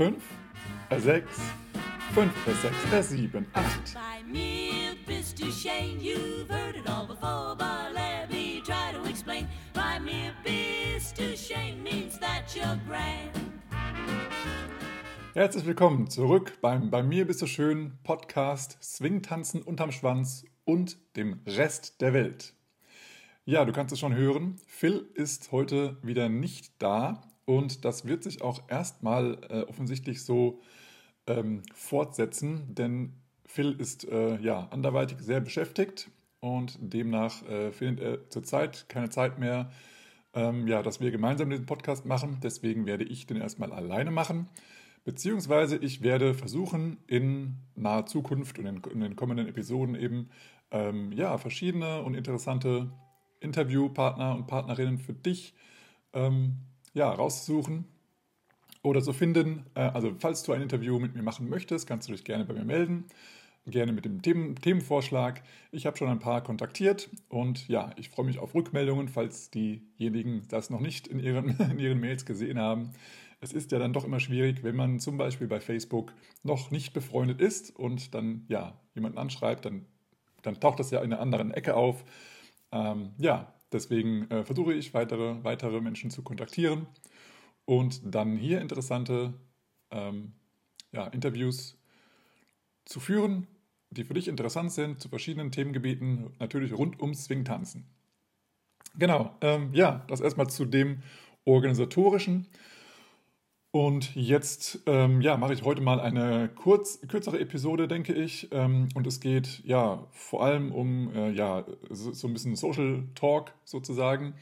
fünf, äh, sechs, fünf, äh, sechs, äh, sieben, acht. Bei mir bist du Shane, you've heard it all before, but let me try to explain. Bei mir bist du Shane means that you're grand. Herzlich willkommen zurück beim Bei mir bist du schön Podcast Swingtanzen unterm Schwanz und dem Rest der Welt. Ja, du kannst es schon hören. Phil ist heute wieder nicht da und das wird sich auch erstmal äh, offensichtlich so ähm, fortsetzen, denn Phil ist äh, ja anderweitig sehr beschäftigt und demnach äh, findet er zurzeit keine Zeit mehr, ähm, ja, dass wir gemeinsam diesen Podcast machen. Deswegen werde ich den erstmal alleine machen. Beziehungsweise ich werde versuchen, in naher Zukunft und in, in den kommenden Episoden eben ähm, ja, verschiedene und interessante Interviewpartner und Partnerinnen für dich ähm, ja, rauszusuchen oder zu finden. Äh, also falls du ein Interview mit mir machen möchtest, kannst du dich gerne bei mir melden. Gerne mit dem Themen Themenvorschlag. Ich habe schon ein paar kontaktiert und ja, ich freue mich auf Rückmeldungen, falls diejenigen das noch nicht in ihren, in ihren Mails gesehen haben. Es ist ja dann doch immer schwierig, wenn man zum Beispiel bei Facebook noch nicht befreundet ist und dann ja jemanden anschreibt, dann, dann taucht das ja in einer anderen Ecke auf. Ähm, ja, deswegen äh, versuche ich weitere, weitere Menschen zu kontaktieren und dann hier interessante ähm, ja, Interviews zu führen, die für dich interessant sind, zu verschiedenen Themengebieten, natürlich rund ums Swingtanzen. Genau, ähm, ja, das erstmal zu dem organisatorischen. Und jetzt ähm, ja, mache ich heute mal eine kurz, kürzere Episode, denke ich. Ähm, und es geht ja vor allem um äh, ja, so, ein bisschen Social Talk sozusagen.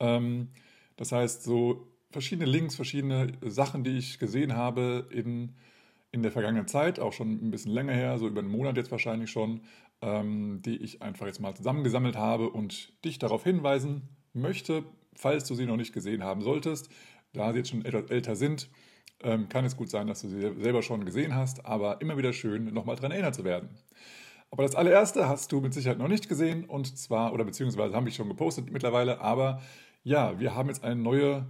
Ähm, das heißt, so verschiedene Links, verschiedene Sachen, die ich gesehen habe in, in der vergangenen Zeit, auch schon ein bisschen länger her, so über einen Monat jetzt wahrscheinlich schon, ähm, die ich einfach jetzt mal zusammengesammelt habe und dich darauf hinweisen möchte, falls du sie noch nicht gesehen haben solltest da sie jetzt schon etwas älter sind, ähm, kann es gut sein, dass du sie selber schon gesehen hast, aber immer wieder schön, nochmal daran erinnert zu werden. Aber das allererste hast du mit Sicherheit noch nicht gesehen und zwar, oder beziehungsweise habe ich schon gepostet mittlerweile, aber ja, wir haben jetzt eine neue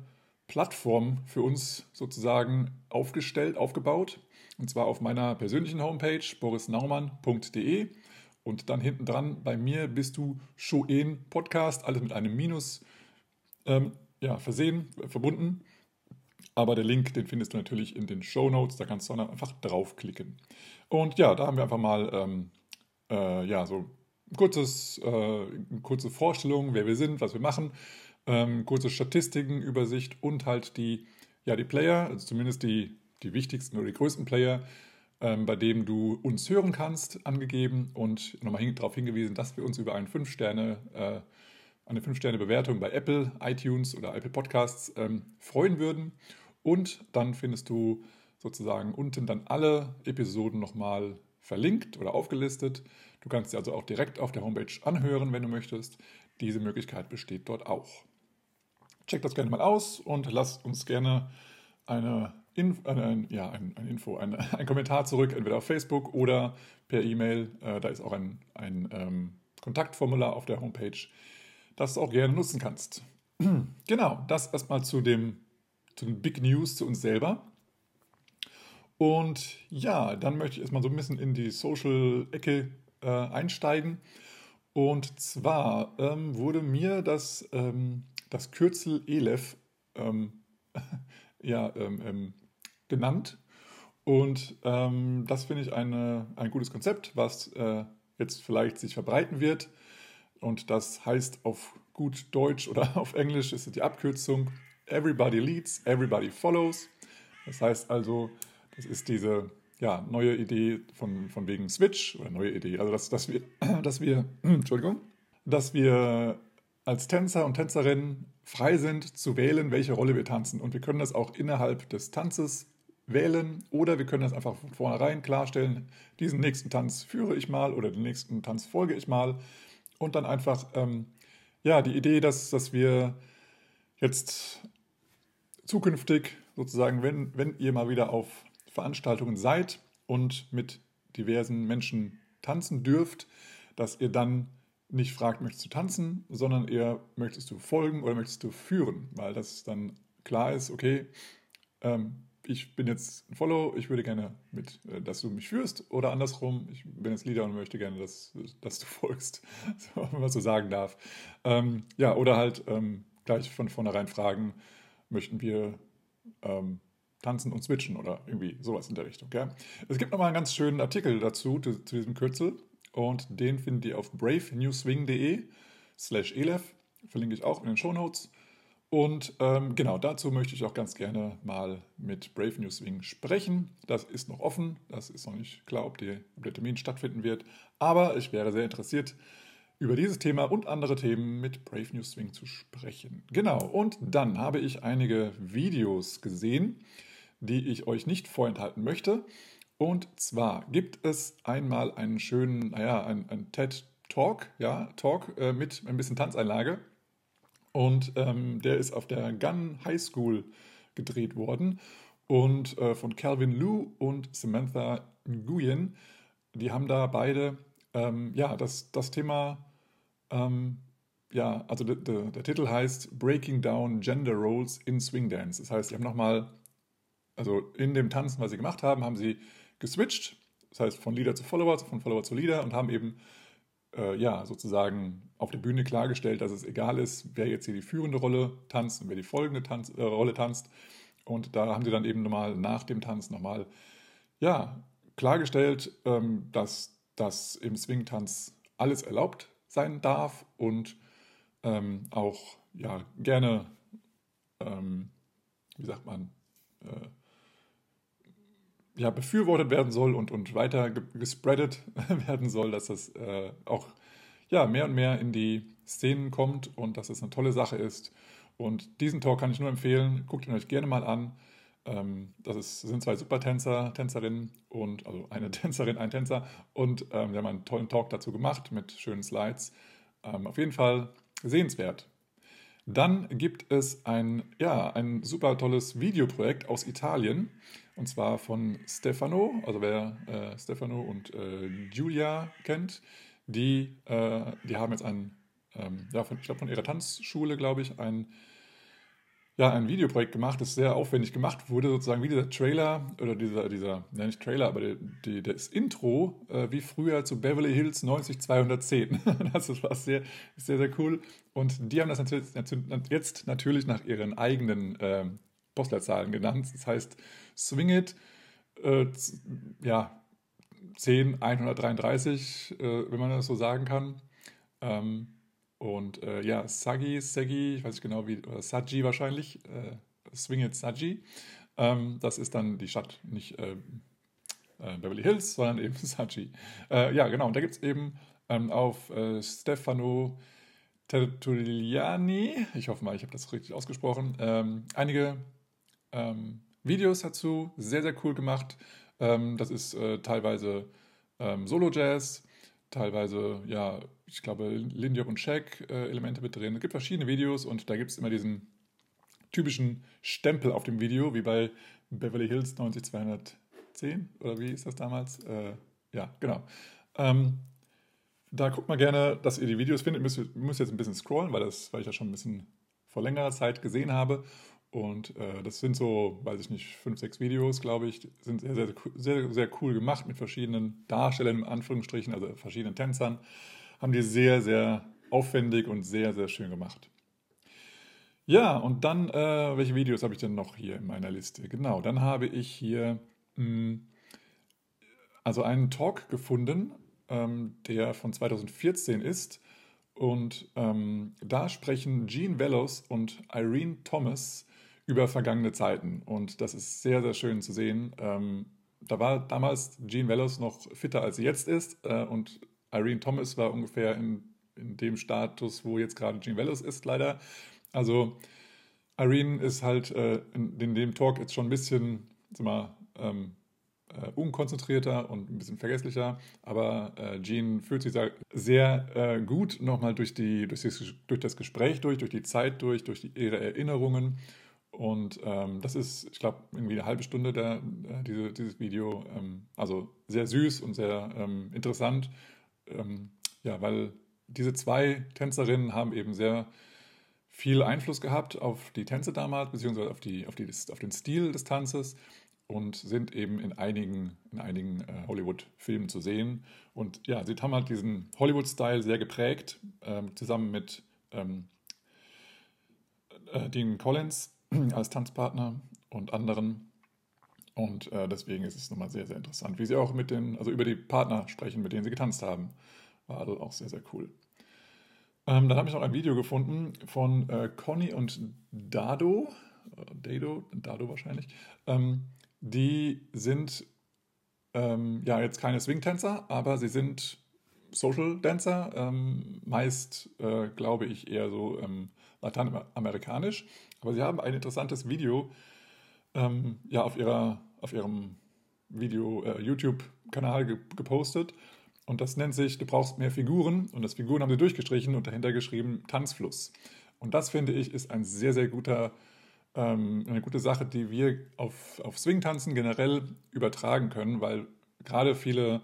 Plattform für uns sozusagen aufgestellt, aufgebaut und zwar auf meiner persönlichen Homepage borisnaumann.de und dann hinten dran bei mir bist du Shoen Podcast, alles mit einem Minus ähm, ja, versehen, verbunden. Aber der Link, den findest du natürlich in den Show Notes. Da kannst du dann einfach draufklicken. Und ja, da haben wir einfach mal ähm, äh, ja, so kurzes, äh, eine kurze Vorstellung, wer wir sind, was wir machen, ähm, kurze Statistiken, Übersicht und halt die, ja, die Player, also zumindest die, die wichtigsten oder die größten Player, ähm, bei denen du uns hören kannst, angegeben und nochmal hin, darauf hingewiesen, dass wir uns über einen 5-Sterne- äh, eine 5-Sterne-Bewertung bei Apple, iTunes oder Apple Podcasts ähm, freuen würden. Und dann findest du sozusagen unten dann alle Episoden nochmal verlinkt oder aufgelistet. Du kannst sie also auch direkt auf der Homepage anhören, wenn du möchtest. Diese Möglichkeit besteht dort auch. Check das gerne mal aus und lass uns gerne eine, Inf eine ja, ein, ein Info, ein, ein, Kommentar zurück, entweder auf Facebook oder per E-Mail. Äh, da ist auch ein, ein ähm, Kontaktformular auf der Homepage das du auch gerne nutzen kannst. genau, das erstmal zu, dem, zu den Big News zu uns selber. Und ja, dann möchte ich erstmal so ein bisschen in die Social-Ecke äh, einsteigen. Und zwar ähm, wurde mir das, ähm, das Kürzel ELEF ähm, ja, ähm, ähm, genannt. Und ähm, das finde ich eine, ein gutes Konzept, was äh, jetzt vielleicht sich verbreiten wird. Und das heißt auf gut Deutsch oder auf Englisch ist die Abkürzung Everybody Leads, Everybody Follows. Das heißt also, das ist diese ja, neue Idee von, von wegen Switch oder neue Idee, also dass, dass wir, dass wir, Entschuldigung, dass wir als Tänzer und Tänzerinnen frei sind zu wählen, welche Rolle wir tanzen. Und wir können das auch innerhalb des Tanzes wählen oder wir können das einfach von vornherein klarstellen, diesen nächsten Tanz führe ich mal oder den nächsten Tanz folge ich mal und dann einfach, ähm, ja, die Idee, dass, dass wir jetzt zukünftig sozusagen, wenn, wenn ihr mal wieder auf Veranstaltungen seid und mit diversen Menschen tanzen dürft, dass ihr dann nicht fragt, möchtest du tanzen, sondern eher möchtest du folgen oder möchtest du führen, weil das dann klar ist, okay, ähm, ich bin jetzt ein Follow, ich würde gerne mit, äh, dass du mich führst oder andersrum, ich bin jetzt Leader und möchte gerne, dass, dass du folgst, wenn man so sagen darf. Ähm, ja, oder halt ähm, gleich von vornherein fragen, möchten wir ähm, tanzen und switchen oder irgendwie sowas in der Richtung. Ja? Es gibt nochmal einen ganz schönen Artikel dazu, zu, zu diesem Kürzel und den findet ihr auf bravenewswing.de slash elef, verlinke ich auch in den Show Notes. Und ähm, genau dazu möchte ich auch ganz gerne mal mit Brave New Swing sprechen. Das ist noch offen, das ist noch nicht klar, ob, der Termin stattfinden wird. Aber ich wäre sehr interessiert, über dieses Thema und andere Themen mit Brave New Swing zu sprechen. Genau, und dann habe ich einige Videos gesehen, die ich euch nicht vorenthalten möchte. Und zwar gibt es einmal einen schönen, naja, ein, ein TED Talk, ja, Talk äh, mit ein bisschen Tanzeinlage. Und ähm, der ist auf der Gun High School gedreht worden. Und äh, von Calvin Liu und Samantha Nguyen, die haben da beide ähm, ja, das, das Thema, ähm, ja, also de, de, der Titel heißt Breaking Down Gender Roles in Swing Dance. Das heißt, sie haben nochmal, also in dem Tanzen, was sie gemacht haben, haben sie geswitcht. Das heißt, von Leader zu Follower, von Follower zu Leader und haben eben äh, ja, sozusagen auf der Bühne klargestellt, dass es egal ist, wer jetzt hier die führende Rolle tanzt und wer die folgende Tanz, äh, Rolle tanzt. Und da haben sie dann eben nochmal nach dem Tanz nochmal ja, klargestellt, ähm, dass das im Swing-Tanz alles erlaubt sein darf und ähm, auch ja, gerne, ähm, wie sagt man, äh, ja, befürwortet werden soll und, und weiter gespreadet werden soll, dass das äh, auch ja, mehr und mehr in die Szenen kommt und dass es eine tolle Sache ist. Und diesen Talk kann ich nur empfehlen. Guckt ihn euch gerne mal an. Ähm, das ist, sind zwei super Tänzer, Tänzerinnen und also eine Tänzerin, ein Tänzer und ähm, wir haben einen tollen Talk dazu gemacht mit schönen Slides. Ähm, auf jeden Fall sehenswert. Dann gibt es ein, ja, ein super tolles Videoprojekt aus Italien. Und zwar von Stefano, also wer äh, Stefano und äh, Giulia kennt, die, äh, die haben jetzt ein, ähm, ja, von, ich glaube von ihrer Tanzschule, glaube ich, ein, ja, ein Videoprojekt gemacht, das sehr aufwendig gemacht wurde, sozusagen wie dieser Trailer, oder dieser, dieser ja nicht Trailer, aber die, die, das Intro, äh, wie früher zu Beverly Hills 90210. das war sehr, sehr, sehr cool. Und die haben das natürlich, jetzt natürlich nach ihren eigenen äh, Postleitzahlen genannt. Das heißt, Swing It, äh, ja, 10, 133, äh, wenn man das so sagen kann. Ähm, und äh, ja, Sagi, Sagi, ich weiß nicht genau wie, oder Saji wahrscheinlich, äh, Swing It Saji. Ähm, das ist dann die Stadt, nicht äh, äh, Beverly Hills, sondern eben Saji. Äh, ja, genau, und da gibt es eben ähm, auf Stefano Tertulliani, ich hoffe mal, ich habe das richtig ausgesprochen, ähm, einige ähm, Videos dazu, sehr, sehr cool gemacht. Ähm, das ist äh, teilweise ähm, Solo-Jazz, teilweise, ja, ich glaube, Lindy und Shaq äh, Elemente mit drin. Es gibt verschiedene Videos und da gibt es immer diesen typischen Stempel auf dem Video, wie bei Beverly Hills 90210 oder wie ist das damals? Äh, ja, genau. Ähm, da guckt mal gerne, dass ihr die Videos findet. Ihr müsst, jetzt ein bisschen scrollen, weil, das, weil ich das schon ein bisschen vor längerer Zeit gesehen habe. Und äh, das sind so, weiß ich nicht, fünf, sechs Videos, glaube ich, sind sehr, sehr, sehr, sehr cool gemacht mit verschiedenen Darstellern, in Anführungsstrichen, also verschiedenen Tänzern. Haben die sehr, sehr aufwendig und sehr, sehr schön gemacht. Ja, und dann, äh, welche Videos habe ich denn noch hier in meiner Liste? Genau, dann habe ich hier mh, hm, also einen Talk gefunden, ähm, der von 2014 ist. Und ähm, da sprechen Gene Velos und Irene Thomas über vergangene Zeiten. Und das ist sehr, sehr schön zu sehen. Ähm, da war damals Jean Velos noch fitter, als sie jetzt ist. Äh, und Irene Thomas war ungefähr in, in dem Status, wo jetzt gerade Jean Velos ist, leider. Also Irene ist halt äh, in, in, dem Talk jetzt schon ein bisschen, sag mal, ähm, äh, unkonzentrierter und ein bisschen vergesslicher, aber äh, Jean fühlt sich sehr äh, gut nochmal durch, die, durch, das, durch das Gespräch durch, durch die Zeit durch, durch die, ihre Erinnerungen und ähm, das ist, ich glaube, irgendwie eine halbe Stunde der, äh, diese, dieses Video. Ähm, also sehr süß und sehr ähm, interessant. Ähm, ja, weil diese zwei Tänzerinnen haben eben sehr viel Einfluss gehabt auf die Tänze damals, beziehungsweise auf, die, auf, die, auf den Stil des Tanzes und sind eben in einigen, in einigen äh, Hollywood-Filmen zu sehen. Und ja, sie haben halt diesen Hollywood-Style sehr geprägt, ähm, zusammen mit ähm, äh, Dean Collins als Tanzpartner und anderen. Und äh, deswegen ist es nochmal sehr, sehr interessant, wie sie auch mit den, also über die Partner sprechen, mit denen sie getanzt haben. War also auch sehr, sehr cool. Ähm, dann habe ich noch ein Video gefunden von äh, Conny und Dado, Dado, Dado wahrscheinlich. Ähm, die sind ähm, ja jetzt keine Swing-Tänzer, aber sie sind Social Dancer, ähm, meist äh, glaube ich eher so ähm, lateinamerikanisch. Aber sie haben ein interessantes Video ähm, ja, auf, ihrer, auf ihrem Video äh, YouTube-Kanal ge gepostet. Und das nennt sich, du brauchst mehr Figuren. Und das Figuren haben sie durchgestrichen und dahinter geschrieben Tanzfluss. Und das finde ich ist ein sehr, sehr guter, ähm, eine gute Sache, die wir auf, auf Swing-Tanzen generell übertragen können, weil gerade viele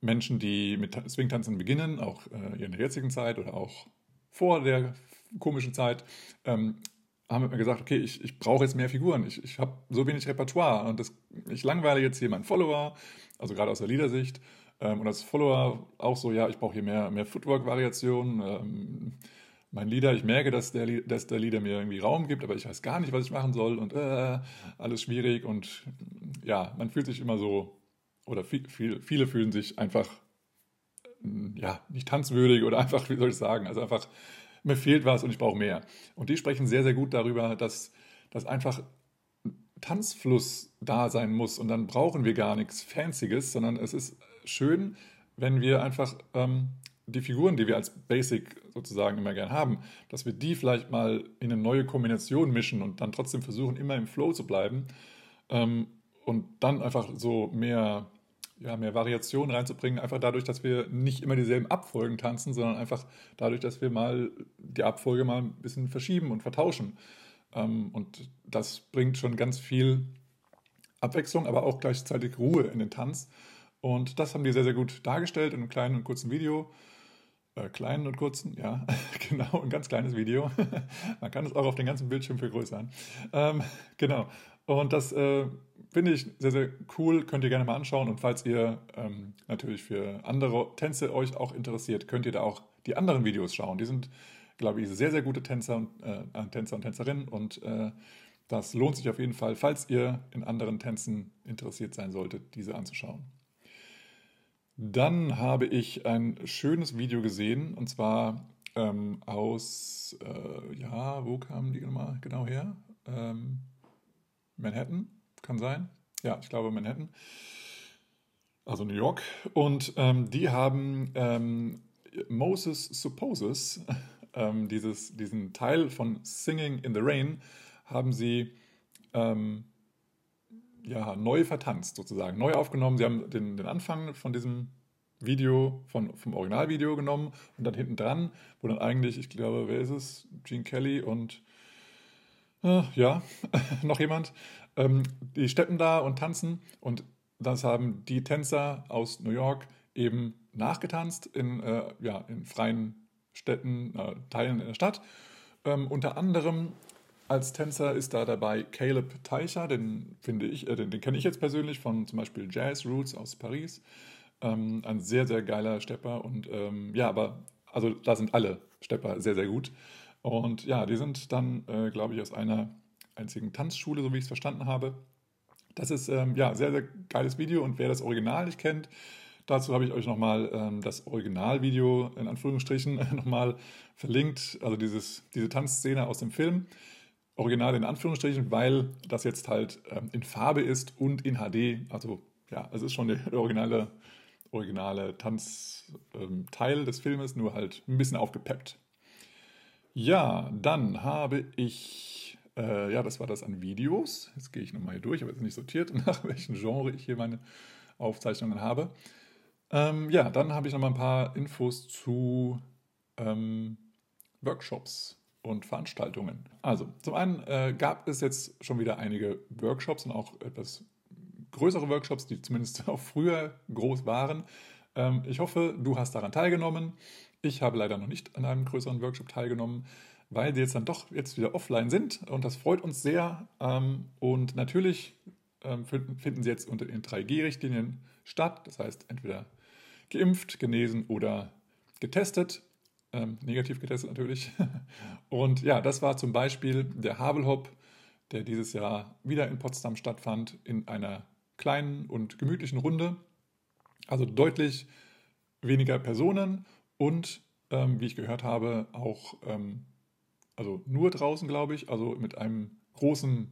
Menschen, die mit Swing-Tanzen beginnen, auch äh, in der jetzigen Zeit oder auch vor der komischen Zeit, ähm, haben mir gesagt, okay, ich, ich brauche jetzt mehr Figuren, ich, ich habe so wenig Repertoire und das, ich langweile jetzt hier meinen Follower, also gerade aus der Liedersicht, ähm, und als Follower auch so, ja, ich brauche hier mehr, mehr Footwork-Variationen, ähm, mein Leader, ich merke, dass der, dass der Leader mir irgendwie Raum gibt, aber ich weiß gar nicht, was ich machen soll und äh, alles schwierig. Und ja, man fühlt sich immer so, oder viel, viel, viele fühlen sich einfach ja, nicht tanzwürdig oder einfach, wie soll ich sagen, also einfach mir fehlt was und ich brauche mehr. Und die sprechen sehr, sehr gut darüber, dass, dass einfach Tanzfluss da sein muss und dann brauchen wir gar nichts Fancyes, sondern es ist schön, wenn wir einfach ähm, die Figuren, die wir als Basic sozusagen immer gern haben, dass wir die vielleicht mal in eine neue Kombination mischen und dann trotzdem versuchen, immer im Flow zu bleiben ähm, und dann einfach so mehr ja, mehr Variation reinzubringen, einfach dadurch, dass wir nicht immer dieselben Abfolgen tanzen, sondern einfach dadurch, dass wir mal die Abfolge mal ein bisschen verschieben und vertauschen. Ähm, und das bringt schon ganz viel Abwechslung, aber auch gleichzeitig Ruhe in den Tanz. Und das haben die sehr, sehr gut dargestellt in einem kleinen und kurzen Video. Äh, kleinen und kurzen, ja, genau, ein ganz kleines Video. Man kann es auch auf den ganzen Bildschirm vergrößern. Ähm, genau. Und das äh, finde ich sehr, sehr cool. Könnt ihr gerne mal anschauen. Und falls ihr ähm, natürlich für andere Tänze euch auch interessiert, könnt ihr da auch die anderen Videos schauen. Die sind, glaube ich, sehr, sehr gute Tänzer und, äh, Tänzer und Tänzerinnen. Und äh, das lohnt sich auf jeden Fall, falls ihr in anderen Tänzen interessiert sein solltet, diese anzuschauen. Dann habe ich ein schönes Video gesehen und zwar ähm, aus, äh, ja, wo kamen die nochmal genau her? Ähm, Manhattan, kann sein. Ja, ich glaube Manhattan. Also New York. Und ähm, die haben ähm, Moses Supposes, ähm, dieses, diesen Teil von Singing in the Rain, haben sie ähm, ja, neu vertanzt sozusagen, neu aufgenommen. Sie haben den, den Anfang von diesem Video, von, vom Originalvideo genommen und dann hinten dran, wo dann eigentlich, ich glaube, wer ist es? Gene Kelly und äh, ja, noch jemand. Ähm, die steppen da und tanzen und das haben die Tänzer aus New York eben nachgetanzt in, äh, ja, in freien Städten, äh, Teilen in der Stadt. Ähm, unter anderem als Tänzer ist da dabei Caleb Teicher, den finde ich, äh, den, den kenne ich jetzt persönlich von zum Beispiel Jazz Roots aus Paris. Ähm, ein sehr, sehr geiler Stepper und ähm, ja, aber also da sind alle Stepper sehr, sehr gut. Und ja, die sind dann, äh, glaube ich, aus einer einzigen Tanzschule, so wie ich es verstanden habe. Das ist ähm, ja sehr, sehr geiles Video und wer das Original nicht kennt, dazu habe ich euch nochmal ähm, das Originalvideo in Anführungsstrichen nochmal verlinkt, also dieses, diese Tanzszene aus dem Film. Original in Anführungsstrichen, weil das jetzt halt ähm, in Farbe ist und in HD. Also ja, es ist schon der originale, originale Tanzteil ähm, des Filmes, nur halt ein bisschen aufgepeppt. Ja, dann habe ich, äh, ja, das war das an Videos. Jetzt gehe ich nochmal hier durch, aber jetzt nicht sortiert, nach welchem Genre ich hier meine Aufzeichnungen habe. Ähm, ja, dann habe ich nochmal ein paar Infos zu ähm, Workshops und Veranstaltungen. Also, zum einen äh, gab es jetzt schon wieder einige Workshops und auch etwas größere Workshops, die zumindest auch früher groß waren. Ähm, ich hoffe, du hast daran teilgenommen. Ich habe leider noch nicht an einem größeren Workshop teilgenommen. weil sie jetzt dann doch jetzt wieder offline sind und das freut uns sehr. Ähm, und natürlich ähm, finden sie jetzt unter den 3G-Richtlinien statt, das heißt entweder geimpft, genesen oder getestet. Ähm, negativ getestet natürlich. Und ja, das war zum Beispiel der Havelhop, der dieses Jahr wieder in Potsdam stattfand, in einer kleinen und gemütlichen Runde. Also deutlich weniger Personen und, ähm, wie ich gehört habe, auch ähm, also nur draußen, glaube ich, also mit einem großen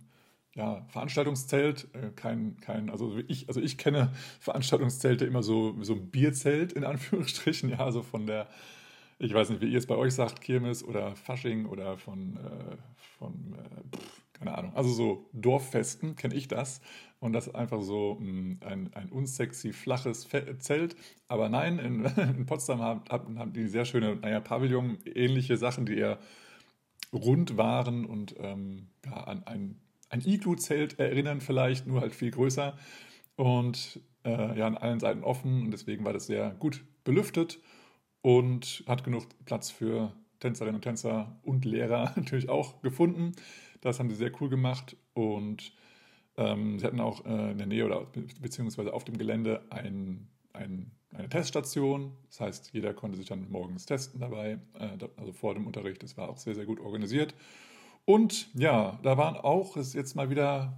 ja, Veranstaltungszelt, äh, kein, kein, also ich, also ich kenne Veranstaltungszelte immer so, so ein Bierzelt in Anführungsstrichen, ja, so von der, ich weiß nicht, wie ihr es bei euch sagt, Kirmes oder Fasching oder von, äh, von äh, pff, keine Ahnung, also so Dorffesten kenne ich das. Und das ist einfach so mh, hm, ein, ein unsexy, flaches Zelt, aber nein, in, in Potsdam haben, haben die sehr schöne, naja, Pavillon-ähnliche Sachen, die eher rund waren und ähm, ja, an ein ein Iglu-Zelt erinnern vielleicht, nur halt viel größer. Und äh, ja an allen Seiten offen. Und deswegen war das sehr gut belüftet und hat genug Platz für Tänzerinnen und Tänzer und Lehrer natürlich auch gefunden. Das haben sie sehr cool gemacht und ähm, sie hatten auch äh, in der Nähe oder beziehungsweise auf dem Gelände ein, ein, eine Teststation. Das heißt, jeder konnte sich dann morgens testen dabei, äh, also vor dem Unterricht. Das war auch sehr, sehr gut organisiert. Und ja, da waren auch, das ist jetzt mal wieder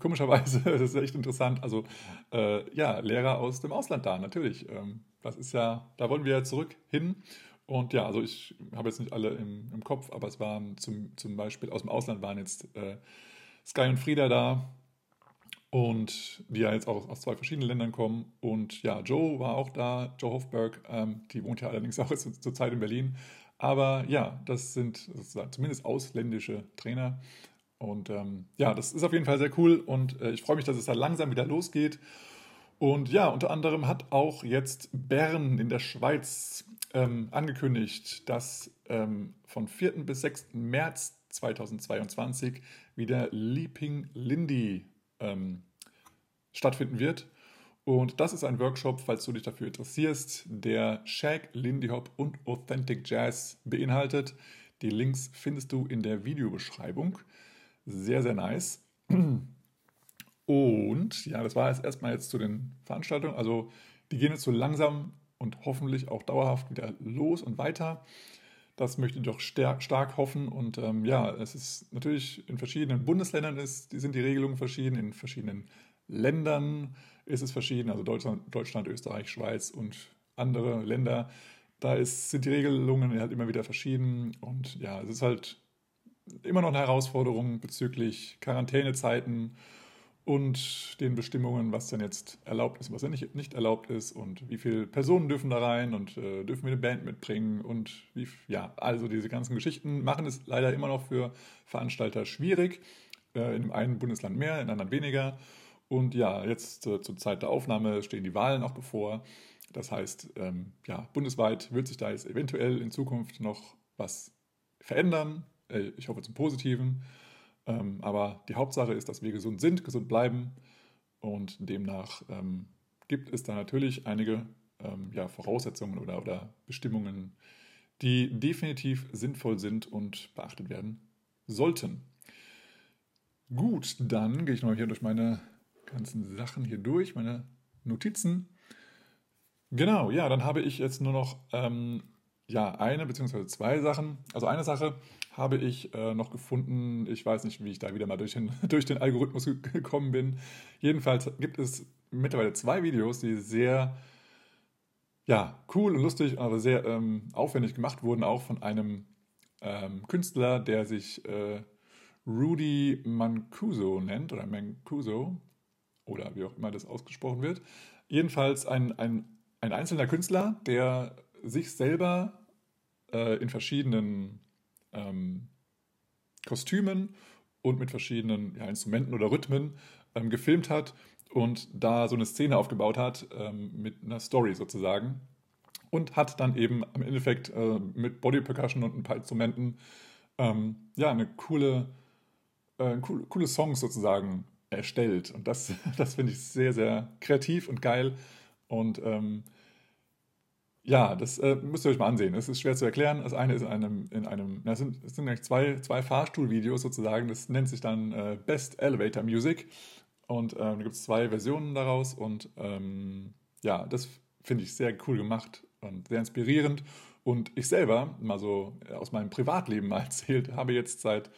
komischerweise, das ist echt interessant, also äh, ja, Lehrer aus dem Ausland da, natürlich. Ähm, das ist ja, da wollen wir ja zurück hin. Und ja, also ich habe jetzt nicht alle im, im Kopf, aber es waren zum, zum Beispiel aus dem Ausland waren jetzt äh, Sky und Frieda da und die ja jetzt auch aus zwei verschiedenen Ländern kommen. Und ja, Joe war auch da, Joe Hofberg, ähm, die wohnt ja allerdings auch zur Zeit in Berlin, aber ja, das sind sozusagen zumindest ausländische Trainer. Und ähm, ja, das ist auf jeden Fall sehr cool und äh, ich freue mich, dass es da langsam wieder losgeht. Und ja, unter anderem hat auch jetzt Bern in der Schweiz ähm, angekündigt, dass ähm, von 4. bis 6. März 2022 wieder Leaping Lindy ähm, stattfinden wird. Und das ist ein Workshop, falls du dich dafür interessierst, der Shag, Lindy Hop und Authentic Jazz beinhaltet. Die Links findest du in der Videobeschreibung. Sehr, sehr nice. Und ja, das war jetzt erstmal jetzt zu den Veranstaltungen. Also die gehen jetzt so langsam und hoffentlich auch dauerhaft wieder los und weiter. Das möchte ich doch stark hoffen. Und ähm, ja, es ist natürlich in verschiedenen Bundesländern ist, die sind die Regelungen verschieden, in verschiedenen Ländern ist es verschieden, also Deutschland, Deutschland, Österreich, Schweiz und andere Länder. Da ist, sind die Regelungen halt immer wieder verschieden und ja, es ist halt immer noch eine Herausforderung bezüglich Quarantänezeiten und den Bestimmungen, was denn jetzt erlaubt ist, was denn nicht, nicht erlaubt ist und wie viele Personen dürfen da rein und äh, dürfen wir eine Band mitbringen und wie, ja, also diese ganzen Geschichten machen es leider immer noch für Veranstalter schwierig. Äh, in dem einen Bundesland mehr, in anderen weniger. Und ja, jetzt äh, zur Zeit der Aufnahme stehen die Wahlen auch bevor. Das heißt, ähm, ja, bundesweit wird sich da jetzt eventuell in Zukunft noch was verändern. Äh, ich hoffe zum Positiven. Ähm, aber die Hauptsache ist, dass wir gesund sind, gesund bleiben. Und demnach ähm, gibt es da natürlich einige ähm, ja, Voraussetzungen oder, oder Bestimmungen, die definitiv sinnvoll sind und beachtet werden sollten. Gut, dann gehe ich noch hier durch meine ganzen Sachen hier durch, meine Notizen. Genau, ja, dann habe ich jetzt nur noch ähm, ja, eine bzw. zwei Sachen. Also eine Sache habe ich äh, noch gefunden. Ich weiß nicht, wie ich da wieder mal durch den, durch den Algorithmus gekommen bin. Jedenfalls gibt es mittlerweile zwei Videos, die sehr ja, cool und lustig, aber sehr ähm, aufwendig gemacht wurden, auch von einem ähm, Künstler, der sich äh, Rudy Mancuso nennt oder Mancuso oder wie auch immer das ausgesprochen wird. Jedenfalls ein, ein, ein einzelner Künstler, der sich selber äh, in verschiedenen ähm, Kostümen und mit verschiedenen ja, Instrumenten oder Rhythmen ähm, gefilmt hat und da so eine Szene aufgebaut hat ähm, mit einer Story sozusagen und hat dann eben im Endeffekt äh, mit Body Percussion und ein paar Instrumenten ähm, ja eine coole, äh, coole, coole Songs sozusagen erstellt. Und das, das finde ich sehr, sehr kreativ und geil. Und ähm, ja, das äh, müsst ihr euch mal ansehen. Es ist schwer zu erklären. Das eine ist in einem, in einem das sind, das sind eigentlich zwei, zwei Fahrstuhlvideos sozusagen. Das nennt sich dann äh, Best Elevator Music. Und ähm, da gibt es zwei Versionen daraus. Und ähm, ja, das finde ich sehr cool gemacht und sehr inspirierend. Und ich selber, mal so aus meinem Privatleben mal erzählt, habe jetzt seit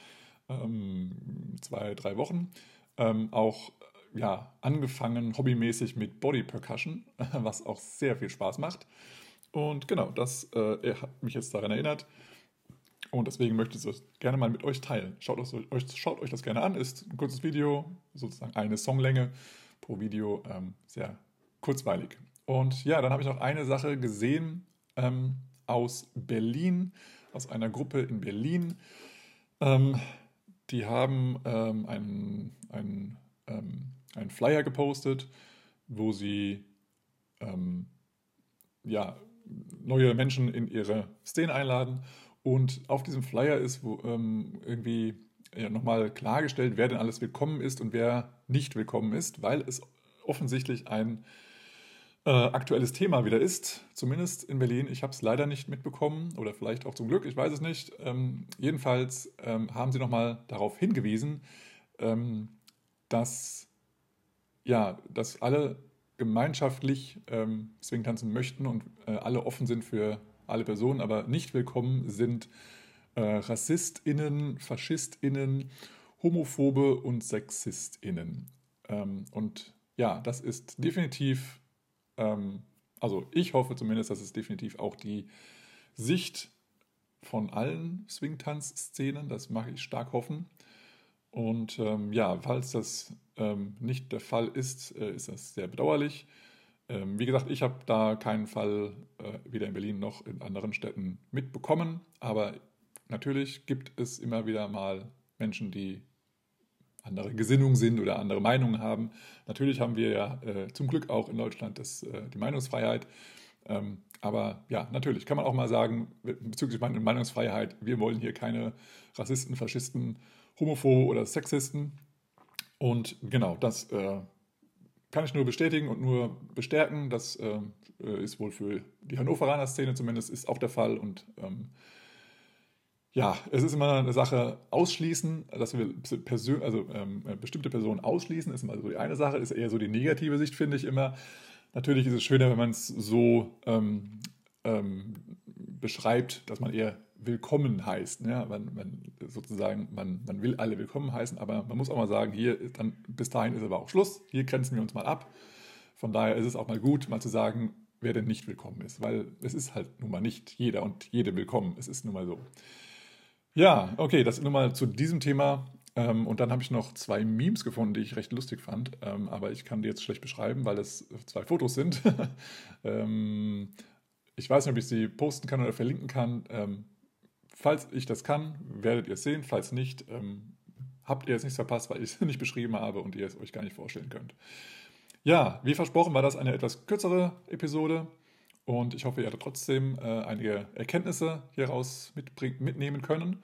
ähm, zwei, drei Wochen ähm, auch ja, angefangen hobbymäßig mit Body Percussion, was auch sehr viel Spaß macht. Und genau, das äh, hat mich jetzt daran erinnert. Und deswegen möchte ich es gerne mal mit euch teilen. Schaut euch, schaut euch das gerne an. Ist ein kurzes Video, sozusagen eine Songlänge pro Video, ähm, sehr kurzweilig. Und ja, dann habe ich noch eine Sache gesehen ähm, aus Berlin, aus einer Gruppe in Berlin. Ähm, die haben ähm, einen, einen, ähm, einen Flyer gepostet, wo sie ähm, ja, neue Menschen in ihre Szene einladen. Und auf diesem Flyer ist wo, ähm, irgendwie ja, nochmal klargestellt, wer denn alles willkommen ist und wer nicht willkommen ist, weil es offensichtlich ein äh, aktuelles Thema wieder ist, zumindest in Berlin. Ich habe es leider nicht mitbekommen oder vielleicht auch zum Glück, ich weiß es nicht. Ähm, jedenfalls ähm, haben sie nochmal darauf hingewiesen, ähm, dass, ja, dass alle gemeinschaftlich ähm, Swing tanzen möchten und äh, alle offen sind für alle Personen, aber nicht willkommen sind äh, RassistInnen, FaschistInnen, Homophobe und SexistInnen. Ähm, und ja, das ist definitiv, ähm, also ich hoffe zumindest, dass es definitiv auch die Sicht von allen Swing-Tanz-Szenen, das mache ich stark hoffen. Und ähm, ja, falls das ähm, nicht der Fall ist, äh, ist das sehr bedauerlich. Ähm, wie gesagt, ich habe da keinen Fall äh, weder in Berlin noch in anderen Städten mitbekommen, aber natürlich gibt es immer wieder mal Menschen, die andere Gesinnung sind oder andere Meinungen haben. Natürlich haben wir ja äh, zum Glück auch in Deutschland das, äh, die Meinungsfreiheit. Ähm, aber ja, natürlich kann man auch mal sagen, bezüglich Meinungsfreiheit, wir wollen hier keine Rassisten, Faschisten, Homophobe oder Sexisten. Und genau, das äh, kann ich nur bestätigen und nur bestärken. Das äh, ist wohl für die Hannoveraner Szene zumindest ist auch der Fall. Und ähm, ja, es ist immer eine Sache ausschließen, dass wir Persön also, ähm, bestimmte Personen ausschließen, ist immer so die eine Sache, ist eher so die negative Sicht, finde ich immer. Natürlich ist es schöner, wenn man es so ähm, ähm beschreibt, dass man eher willkommen heißt. Ja, man, man, sozusagen, man, man will alle willkommen heißen, aber man muss auch mal sagen, hier dann bis dahin ist aber auch Schluss, hier grenzen wir uns mal ab. Von daher ist es auch mal gut, mal zu sagen, wer denn nicht willkommen ist, weil es ist halt nun mal nicht jeder und jede willkommen. Es ist nun mal so. Ja, okay, das nun mal zu diesem Thema. Ähm, und dann habe ich noch zwei Memes gefunden, die ich recht lustig fand, ähm, aber ich kann die jetzt schlecht beschreiben, weil es zwei Fotos sind. ähm, ich weiß nicht, ob ich sie posten kann oder verlinken kann. Falls ich das kann, werdet ihr es sehen. Falls nicht, ähm, habt ihr es nicht verpasst, weil ich es nicht beschrieben habe und ihr es euch gar nicht vorstellen könnt. Ja, wie versprochen war das eine etwas kürzere Episode und ich hoffe, ihr hattet trotzdem äh, einige Erkenntnisse hieraus mitnehmen können.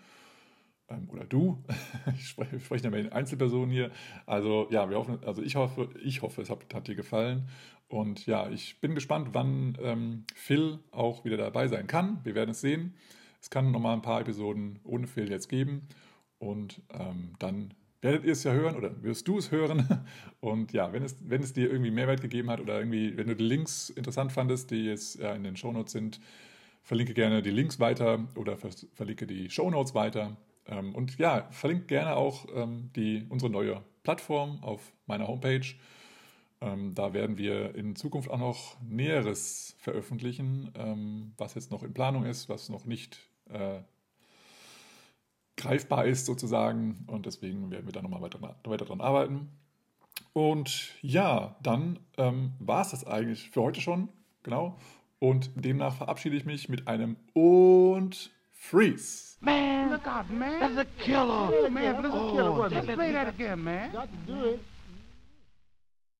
Ähm, oder du, ich spreche, spreche ja mit Einzelpersonen hier. Also ja, wir hoffen, also ich hoffe, ich hoffe, es hat, hat dir gefallen. Und ja, ich bin gespannt, wann ähm, Phil auch wieder dabei sein kann. Wir werden es sehen. Es kann noch mal ein paar Episoden ohne Phil jetzt geben. Und ähm, dann werdet ihr es ja hören oder wirst du es hören. Und ja, wenn es, wenn es dir irgendwie Mehrwert gegeben hat oder irgendwie, wenn du die Links interessant fandest, die jetzt ja, in den Shownotes sind, verlinke gerne die Links weiter oder verlinke die Shownotes weiter. Ähm, und ja, verlinke gerne auch ähm, die, unsere neue Plattform auf meiner Homepage ähm, da werden wir in Zukunft auch noch Näheres veröffentlichen, ähm, was jetzt noch in Planung ist, was noch nicht äh, greifbar ist sozusagen. Und deswegen werden wir da nochmal weiter, weiter dran arbeiten. Und ja, dann ähm, war es das eigentlich für heute schon. Genau. Und demnach verabschiede ich mich mit einem und Freeze. Man, look out, man. That's a killer. Oh, man, that's a killer. Oh, Let's play that again, man. Got to do it.